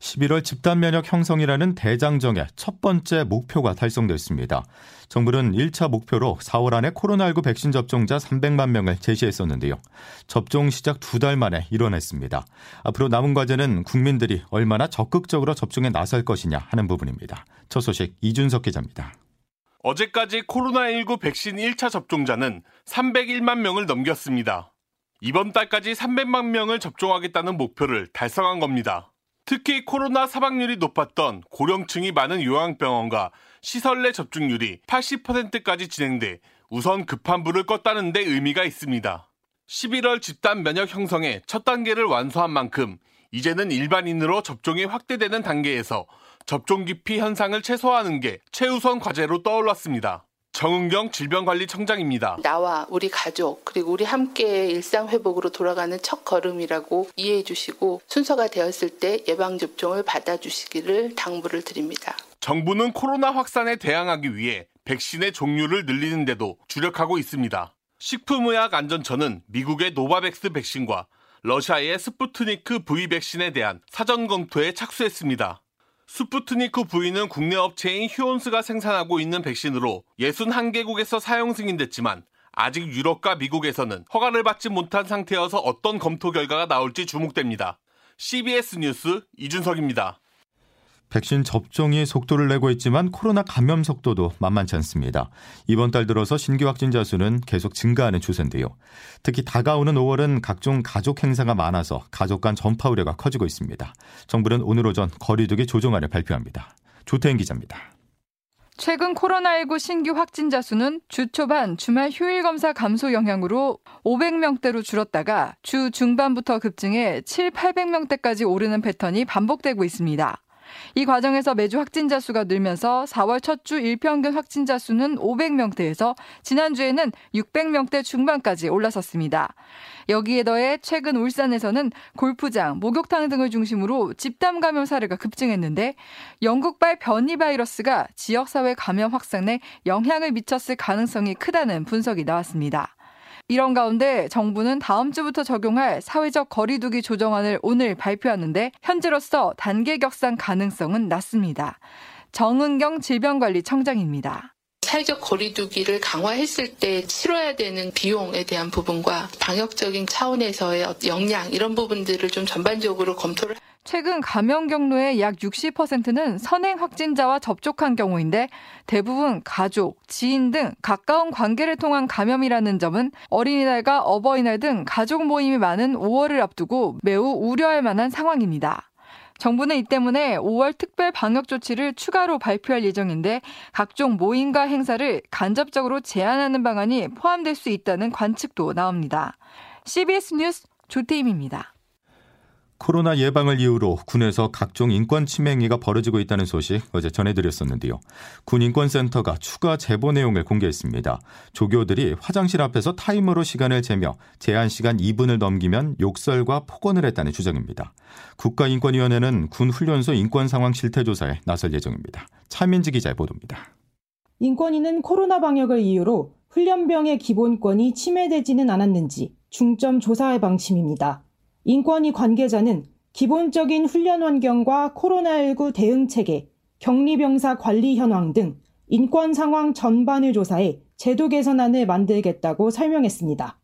11월 집단 면역 형성이라는 대장정의 첫 번째 목표가 달성됐습니다. 정부는 1차 목표로 4월 안에 코로나19 백신 접종자 300만 명을 제시했었는데요. 접종 시작 두 달 만에 이뤄냈습니다. 앞으로 남은 과제는 국민들이 얼마나 적극적으로 접종에 나설 것이냐 하는 부분입니다. 첫 소식 이준석 기자입니다. 어제까지 코로나19 백신 1차 접종자는 301만 명을 넘겼습니다. 이번 달까지 300만 명을 접종하겠다는 목표를 달성한 겁니다. 특히 코로나 사망률이 높았던 고령층이 많은 요양병원과 시설 내 접종률이 80%까지 진행돼 우선 급한 불을 껐다는 데 의미가 있습니다. 11월 집단 면역 형성의 첫 단계를 완수한 만큼 이제는 일반인으로 접종이 확대되는 단계에서 접종 기피 현상을 최소화하는 게 최우선 과제로 떠올랐습니다. 정은경 질병관리청장입니다. 나와 우리 가족 그리고 우리 함께 일상 회복으로 돌아가는 첫 걸음이라고 이해해 주시고 순서가 되었을 때 예방 접종을 받아 주시기를 당부를 드립니다. 정부는 코로나 확산에 대항하기 위해 백신의 종류를 늘리는데도 주력하고 있습니다. 식품의약안전처는 미국의 노바백스 백신과 러시아의 스푸트니크 V 백신에 대한 사전 검토에 착수했습니다. 스푸트니크 V는 국내 업체인 휴온스가 생산하고 있는 백신으로 61개국에서 사용 승인됐지만 아직 유럽과 미국에서는 허가를 받지 못한 상태여서 어떤 검토 결과가 나올지 주목됩니다. CBS 뉴스 이준석입니다. 백신 접종이 속도를 내고 있지만 코로나 감염 속도도 만만치 않습니다. 이번 달 들어서 신규 확진자 수는 계속 증가하는 추세인데요. 특히 다가오는 5월은 각종 가족 행사가 많아서 가족 간 전파 우려가 커지고 있습니다. 정부는 오늘 오전 거리두기 조정안을 발표합니다. 조태인 기자입니다. 최근 코로나19 신규 확진자 수는 주 초반 주말 휴일 검사 감소 영향으로 500명대로 줄었다가 주 중반부터 급증해 7, 800명대까지 오르는 패턴이 반복되고 있습니다. 이 과정에서 매주 확진자 수가 늘면서 4월 첫 주 일평균 확진자 수는 500명대에서 지난주에는 600명대 중반까지 올라섰습니다. 여기에 더해 최근 울산에서는 골프장, 목욕탕 등을 중심으로 집단 감염 사례가 급증했는데 영국발 변이 바이러스가 지역사회 감염 확산에 영향을 미쳤을 가능성이 크다는 분석이 나왔습니다. 이런 가운데 정부는 다음 주부터 적용할 사회적 거리두기 조정안을 오늘 발표하는데 현재로서 단계 격상 가능성은 낮습니다. 정은경 질병관리청장입니다. 사회적 거리두기를 강화했을 때 치러야 되는 비용에 대한 부분과 방역적인 차원에서의 역량 이런 부분들을 좀 전반적으로 검토를 최근 감염 경로의 약 60%는 선행 확진자와 접촉한 경우인데 대부분 가족, 지인 등 가까운 관계를 통한 감염이라는 점은 어린이날과 어버이날 등 가족 모임이 많은 5월을 앞두고 매우 우려할 만한 상황입니다. 정부는 이 때문에 5월 특별 방역 조치를 추가로 발표할 예정인데 각종 모임과 행사를 간접적으로 제한하는 방안이 포함될 수 있다는 관측도 나옵니다. CBS 뉴스 조태임입니다. 코로나 예방을 이유로 군에서 각종 인권 침해 행위가 벌어지고 있다는 소식 어제 전해드렸었는데요. 군 인권센터가 추가 제보 내용을 공개했습니다. 조교들이 화장실 앞에서 타이머로 시간을 재며 제한 시간 2분을 넘기면 욕설과 폭언을 했다는 주장입니다. 국가인권위원회는 군 훈련소 인권 상황 실태 조사에 나설 예정입니다. 차민지 기자의 보도입니다. 인권위는 코로나 방역을 이유로 훈련병의 기본권이 침해되지는 않았는지 중점 조사할 방침입니다. 인권위 관계자는 기본적인 훈련 환경과 코로나19 대응 체계, 격리병사 관리 현황 등 인권 상황 전반을 조사해 제도 개선안을 만들겠다고 설명했습니다.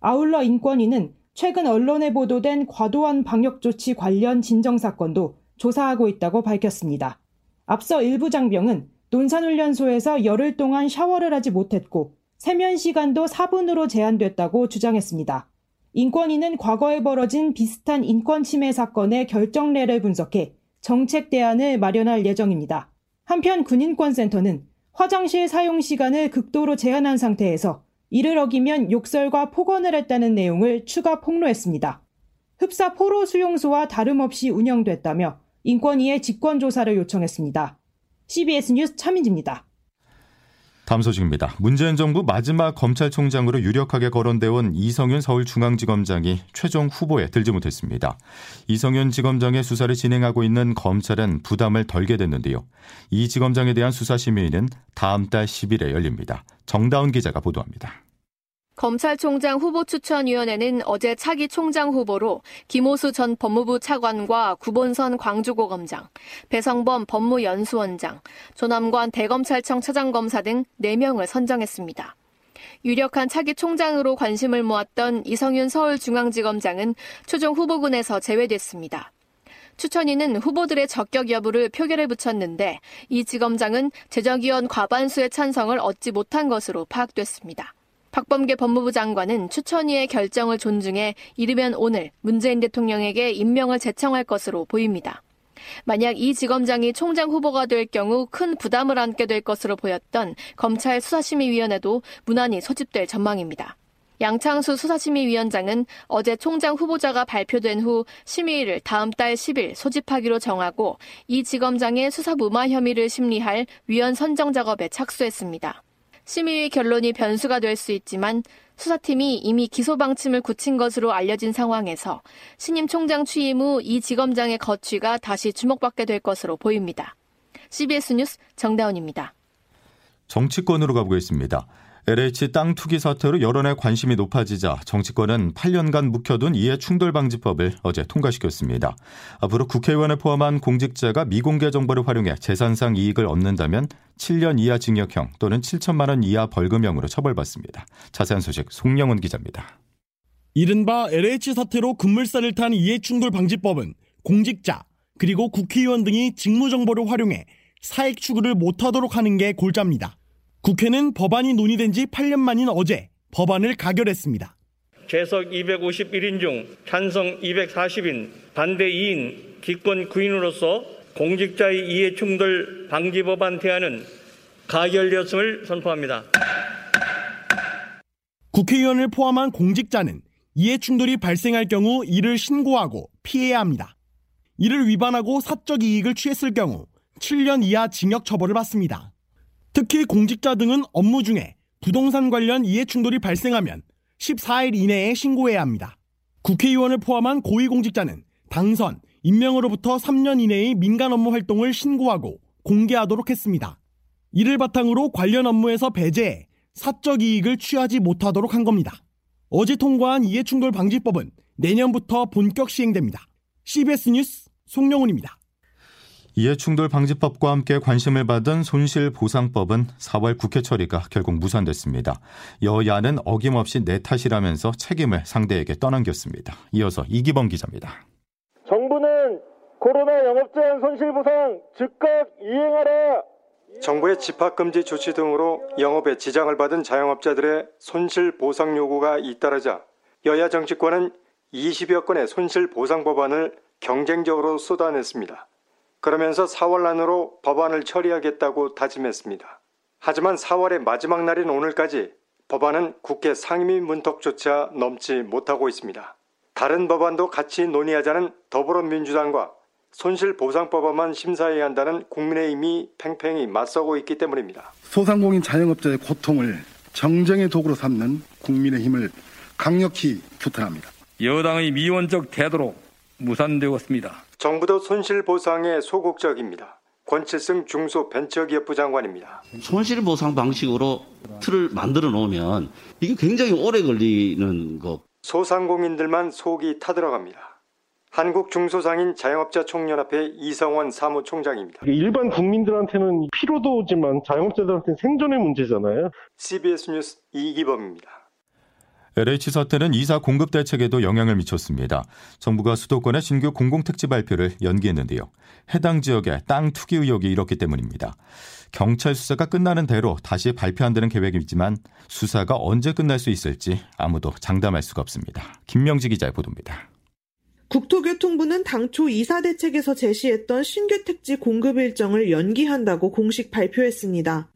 아울러 인권위는 최근 언론에 보도된 과도한 방역 조치 관련 진정 사건도 조사하고 있다고 밝혔습니다. 앞서 일부 장병은 논산훈련소에서 열흘 동안 샤워를 하지 못했고 세면 시간도 4분으로 제한됐다고 주장했습니다. 인권위는 과거에 벌어진 비슷한 인권 침해 사건의 결정례를 분석해 정책 대안을 마련할 예정입니다. 한편 군인권센터는 화장실 사용 시간을 극도로 제한한 상태에서 이를 어기면 욕설과 폭언을 했다는 내용을 추가 폭로했습니다. 흡사 포로 수용소와 다름없이 운영됐다며 인권위에 직권조사를 요청했습니다. CBS 뉴스 차민지입니다. 다음 소식입니다. 문재인 정부 마지막 검찰총장으로 유력하게 거론돼 온 이성윤 서울중앙지검장이 최종 후보에 들지 못했습니다. 이성윤 지검장의 수사를 진행하고 있는 검찰은 부담을 덜게 됐는데요. 이 지검장에 대한 수사 심의는 다음 달 10일에 열립니다. 정다운 기자가 보도합니다. 검찰총장 후보 추천위원회는 어제 차기 총장 후보로 김호수 전 법무부 차관과 구본선 광주고검장, 배성범 법무연수원장, 조남관 대검찰청 차장검사 등 4명을 선정했습니다. 유력한 차기 총장으로 관심을 모았던 이성윤 서울중앙지검장은 최종 후보군에서 제외됐습니다. 추천위는 후보들의 적격 여부를 표결에 붙였는데 이 지검장은 재적위원 과반수의 찬성을 얻지 못한 것으로 파악됐습니다. 박범계 법무부 장관은 추천위의 결정을 존중해 이르면 오늘 문재인 대통령에게 임명을 제청할 것으로 보입니다. 만약 이 지검장이 총장 후보가 될 경우 큰 부담을 안게 될 것으로 보였던 검찰 수사심의위원회도 무난히 소집될 전망입니다. 양창수 수사심의위원장은 어제 총장 후보자가 발표된 후 심의를 다음 달 10일 소집하기로 정하고 이 지검장의 수사 무마 혐의를 심리할 위원 선정 작업에 착수했습니다. 심의의 결론이 변수가 될 수 있지만 수사팀이 이미 기소 방침을 굳힌 것으로 알려진 상황에서 신임 총장 취임 후 이 지검장의 거취가 다시 주목받게 될 것으로 보입니다. CBS 뉴스 정다운입니다. 정치권으로 가보겠습니다. LH 땅 투기 사태로 여론의 관심이 높아지자 정치권은 8년간 묵혀둔 이해 충돌 방지법을 어제 통과시켰습니다. 앞으로 국회의원을 포함한 공직자가 미공개 정보를 활용해 재산상 이익을 얻는다면 7년 이하 징역형 또는 7천만 원 이하 벌금형으로 처벌받습니다. 자세한 소식 송영훈 기자입니다. 이른바 LH 사태로 급물살을 탄 이해 충돌 방지법은 공직자 그리고 국회의원 등이 직무 정보를 활용해 사익 추구를 못하도록 하는 게 골자입니다. 국회는 법안이 논의된 지 8년 만인 어제 법안을 가결했습니다. 재석 251인 중 찬성 240인, 반대 2인, 기권 9인으로서 공직자의 이해 충돌 방지 법안 대안은 가결되었음을 선포합니다. 국회의원을 포함한 공직자는 이해 충돌이 발생할 경우 이를 신고하고 피해야 합니다. 이를 위반하고 사적 이익을 취했을 경우 7년 이하 징역 처벌을 받습니다. 특히 공직자 등은 업무 중에 부동산 관련 이해충돌이 발생하면 14일 이내에 신고해야 합니다. 국회의원을 포함한 고위공직자는 당선, 임명으로부터 3년 이내의 민간 업무 활동을 신고하고 공개하도록 했습니다. 이를 바탕으로 관련 업무에서 배제해 사적 이익을 취하지 못하도록 한 겁니다. 어제 통과한 이해충돌 방지법은 내년부터 본격 시행됩니다. CBS 뉴스 송영훈입니다. 이해충돌 방지법과 함께 관심을 받은 손실보상법은 4월 국회 처리가 결국 무산됐습니다. 여야는 어김없이 내 탓이라면서 책임을 상대에게 떠넘겼습니다. 이어서 이기범 기자입니다. 정부는 코로나 영업제한 손실보상 즉각 이행하라. 정부의 집합금지 조치 등으로 영업에 지장을 받은 자영업자들의 손실보상 요구가 잇따르자 여야 정치권은 20여 건의 손실보상 법안을 경쟁적으로 쏟아냈습니다. 그러면서 4월 안으로 법안을 처리하겠다고 다짐했습니다. 하지만 4월의 마지막 날인 오늘까지 법안은 국회 상임위 문턱조차 넘지 못하고 있습니다. 다른 법안도 같이 논의하자는 더불어민주당과 손실보상법안만 심사해야 한다는 국민의힘이 팽팽히 맞서고 있기 때문입니다. 소상공인 자영업자의 고통을 정쟁의 도구로 삼는 국민의힘을 강력히 규탄합니다. 여당의 미원적 태도로 무산되었습니다. 정부도 손실 보상에 소극적입니다. 권칠승 중소벤처기업부 장관입니다. 손실 보상 방식으로 틀을 만들어 놓으면 이게 굉장히 오래 걸리는 것. 소상공인들만 속이 타들어갑니다. 한국 중소상인 자영업자 총연합회 이성원 사무총장입니다. 일반 국민들한테는 피로도지만 자영업자들한테는 생존의 문제잖아요. CBS 뉴스 이기범입니다. LH 사태는 이사 공급 대책에도 영향을 미쳤습니다. 정부가 수도권의 신규 공공택지 발표를 연기했는데요. 해당 지역에 땅 투기 의혹이 일었기 때문입니다. 경찰 수사가 끝나는 대로 다시 발표한다는 계획이지만 수사가 언제 끝날 수 있을지 아무도 장담할 수가 없습니다. 김명지 기자의 보도입니다. 국토교통부는 당초 이사 대책에서 제시했던 신규 택지 공급 일정을 연기한다고 공식 발표했습니다.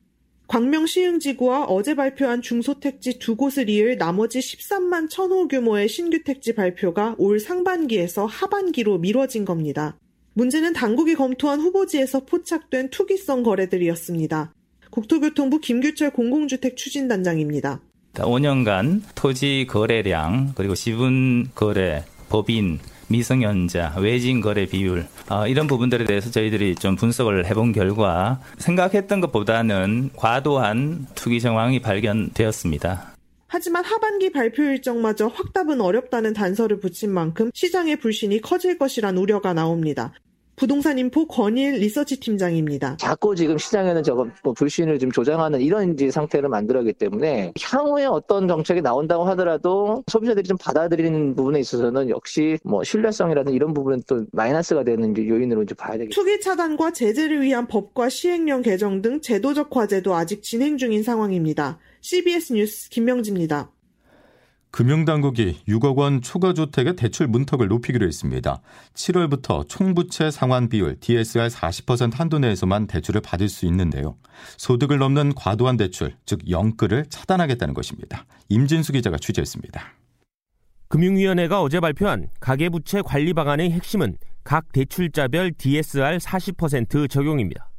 광명 시흥지구와 어제 발표한 중소택지 두 곳을 이을 나머지 13만 천호 규모의 신규 택지 발표가 올 상반기에서 하반기로 미뤄진 겁니다. 문제는 당국이 검토한 후보지에서 포착된 투기성 거래들이었습니다. 국토교통부 김규철 공공주택 추진단장입니다. 5년간 토지 거래량 그리고 지분 거래 법인 미성년자, 외진 거래 비율 어, 이런 부분들에 대해서 저희들이 좀 분석을 해본 결과 생각했던 것보다는 과도한 투기 정황이 발견되었습니다. 하지만 하반기 발표 일정마저 확답은 어렵다는 단서를 붙인 만큼 시장의 불신이 커질 것이란 우려가 나옵니다. 부동산 인포 권일 리서치 팀장입니다. 자꾸 지금 시장에는 저거 뭐 불신을 좀 조장하는 이런 이제 상태를 만들었기 때문에 향후에 어떤 정책이 나온다고 하더라도 소비자들이 좀 받아들이는 부분에 있어서는 역시 뭐 신뢰성이라든 이런 부분은 또 마이너스가 되는 요인으로 이제 봐야 되겠죠. 투기 차단과 제재를 위한 법과 시행령 개정 등 제도적 과제도 아직 진행 중인 상황입니다. CBS 뉴스 김명지입니다. 금융당국이 6억 원 초과 주택의 대출 문턱을 높이기로 했습니다. 7월부터 총부채 상환 비율 DSR 40% 한도 내에서만 대출을 받을 수 있는데요. 소득을 넘는 과도한 대출, 즉 영끌을 차단하겠다는 것입니다. 임진수 기자가 취재했습니다. 금융위원회가 어제 발표한 가계부채 관리 방안의 핵심은 각 대출자별 DSR 40% 적용입니다.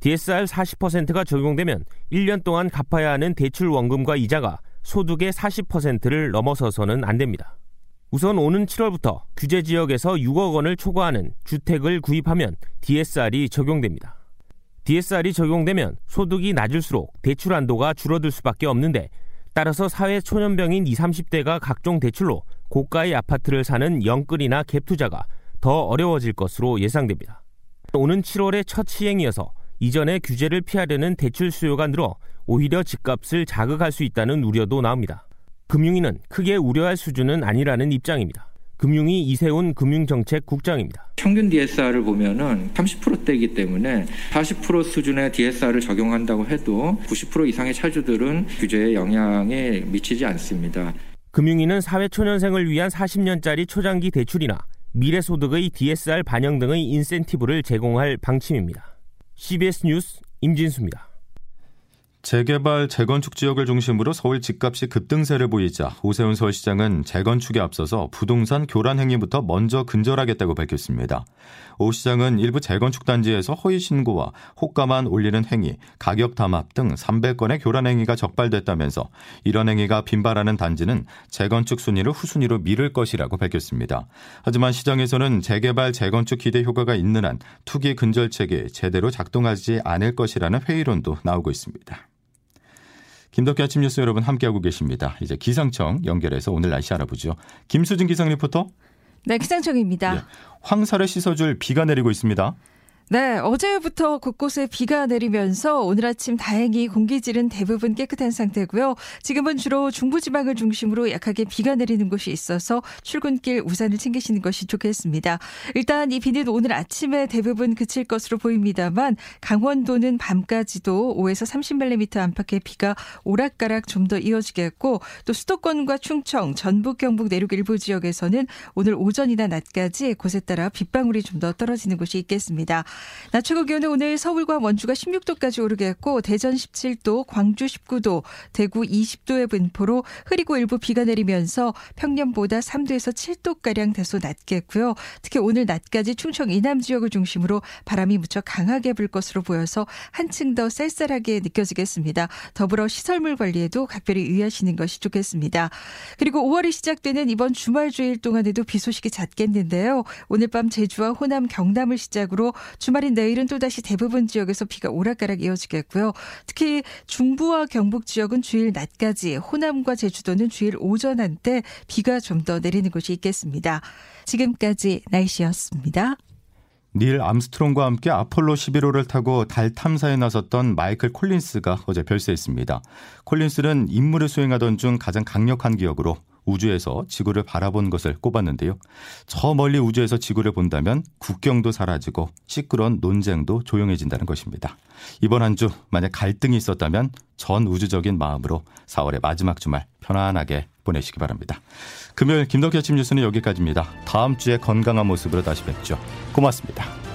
DSR 40%가 적용되면 1년 동안 갚아야 하는 대출 원금과 이자가 소득의 40%를 넘어서서는 안 됩니다. 우선 오는 7월부터 규제 지역에서 6억 원을 초과하는 주택을 구입하면 DSR이 적용됩니다. DSR이 적용되면 소득이 낮을수록 대출 한도가 줄어들 수밖에 없는데 따라서 사회 초년병인 20, 30대가 각종 대출로 고가의 아파트를 사는 영끌이나 갭 투자가 더 어려워질 것으로 예상됩니다. 오는 7월의 첫 시행이어서 이전에 규제를 피하려는 대출 수요가 늘어 오히려 집값을 자극할 수 있다는 우려도 나옵니다. 금융위는 크게 우려할 수준은 아니라는 입장입니다. 금융위 이세훈 금융정책 국장입니다. 평균 DSR을 보면은 30%대이기 때문에 40% 수준의 DSR을 적용한다고 해도 90% 이상의 차주들은 규제에 영향에 미치지 않습니다. 금융위는 사회초년생을 위한 40년짜리 초장기 대출이나 미래소득의 DSR 반영 등의 인센티브를 제공할 방침입니다. CBS 뉴스 임진수입니다. 재개발, 재건축 지역을 중심으로 서울 집값이 급등세를 보이자 오세훈 서울시장은 재건축에 앞서서 부동산 교란 행위부터 먼저 근절하겠다고 밝혔습니다. 오 시장은 일부 재건축 단지에서 허위 신고와 호가만 올리는 행위, 가격 담합 등 300건의 교란 행위가 적발됐다면서 이런 행위가 빈발하는 단지는 재건축 순위를 후순위로 미룰 것이라고 밝혔습니다. 하지만 시장에서는 재개발, 재건축 기대 효과가 있는 한 투기 근절책이 제대로 작동하지 않을 것이라는 회의론도 나오고 있습니다. 김덕기 아침 뉴스 여러분 함께하고 계십니다. 이제 기상청 연결해서 오늘 날씨 알아보죠. 김수진 기상 리포터. 네, 기상청입니다. 네, 황사를 씻어줄 비가 내리고 있습니다. 네, 어제부터 곳곳에 비가 내리면서 오늘 아침 다행히 공기질은 대부분 깨끗한 상태고요. 지금은 주로 중부지방을 중심으로 약하게 비가 내리는 곳이 있어서 출근길 우산을 챙기시는 것이 좋겠습니다. 일단 이 비는 오늘 아침에 대부분 그칠 것으로 보입니다만 강원도는 밤까지도 5에서 30mm 안팎의 비가 오락가락 좀 더 이어지겠고 또 수도권과 충청, 전북, 경북 내륙 일부 지역에서는 오늘 오전이나 낮까지 곳에 따라 빗방울이 좀 더 떨어지는 곳이 있겠습니다. 낮 최고 기온은 오늘 서울과 원주가 16도까지 오르겠고 대전 17도, 광주 19도, 대구 20도의 분포로 흐리고 일부 비가 내리면서 평년보다 3도에서 7도 가량 다소 낮겠고요. 특히 오늘 낮까지 충청 이남 지역을 중심으로 바람이 무척 강하게 불 것으로 보여서 한층 더 쌀쌀하게 느껴지겠습니다. 더불어 시설물 관리에도 각별히 유의하시는 것이 좋겠습니다. 그리고 5월이 시작되는 이번 주말 주일 동안에도 비 소식이 잦겠는데요. 오늘 밤 제주와 호남, 경남을 시작으로 주말인 내일은 또다시 대부분 지역에서 비가 오락가락 이어지겠고요. 특히 중부와 경북 지역은 주일 낮까지, 호남과 제주도는 주일 오전 한때 비가 좀 더 내리는 곳이 있겠습니다. 지금까지 날씨였습니다. 닐 암스트롱과 함께 아폴로 11호를 타고 달 탐사에 나섰던 마이클 콜린스가 어제 별세했습니다. 콜린스는 임무를 수행하던 중 가장 강력한 기억으로 우주에서 지구를 바라본 것을 꼽았는데요. 저 멀리 우주에서 지구를 본다면 국경도 사라지고 시끄러운 논쟁도 조용해진다는 것입니다. 이번 한 주 만약 갈등이 있었다면 전 우주적인 마음으로 4월의 마지막 주말 편안하게 보내시기 바랍니다. 금요일 김덕희 아침 뉴스는 여기까지입니다. 다음 주에 건강한 모습으로 다시 뵙죠. 고맙습니다.